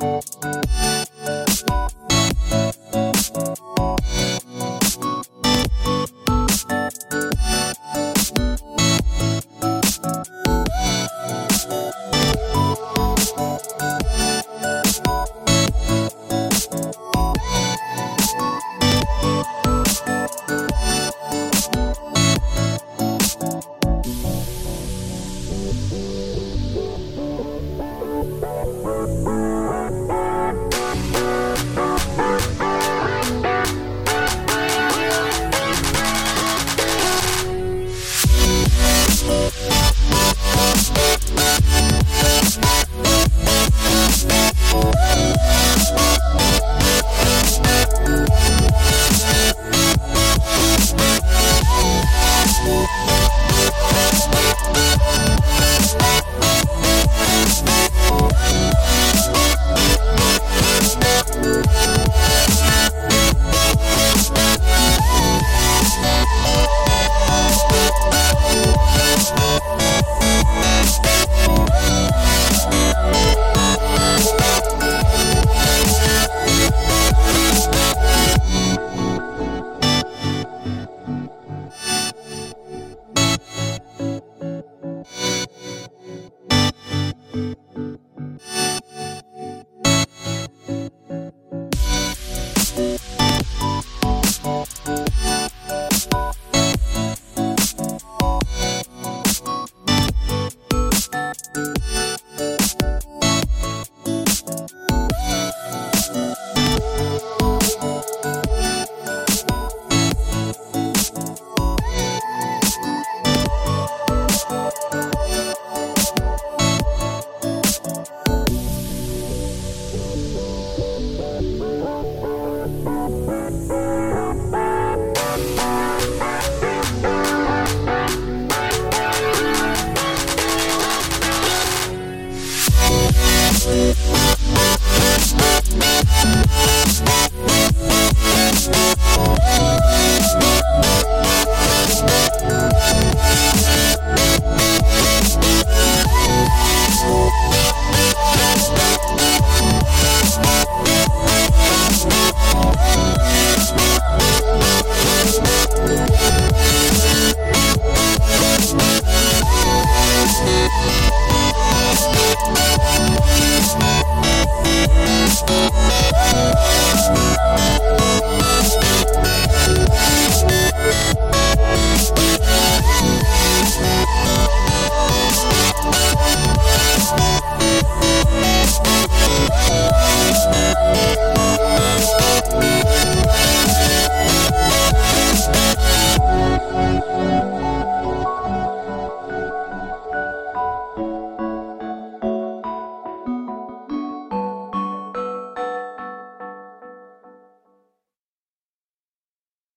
you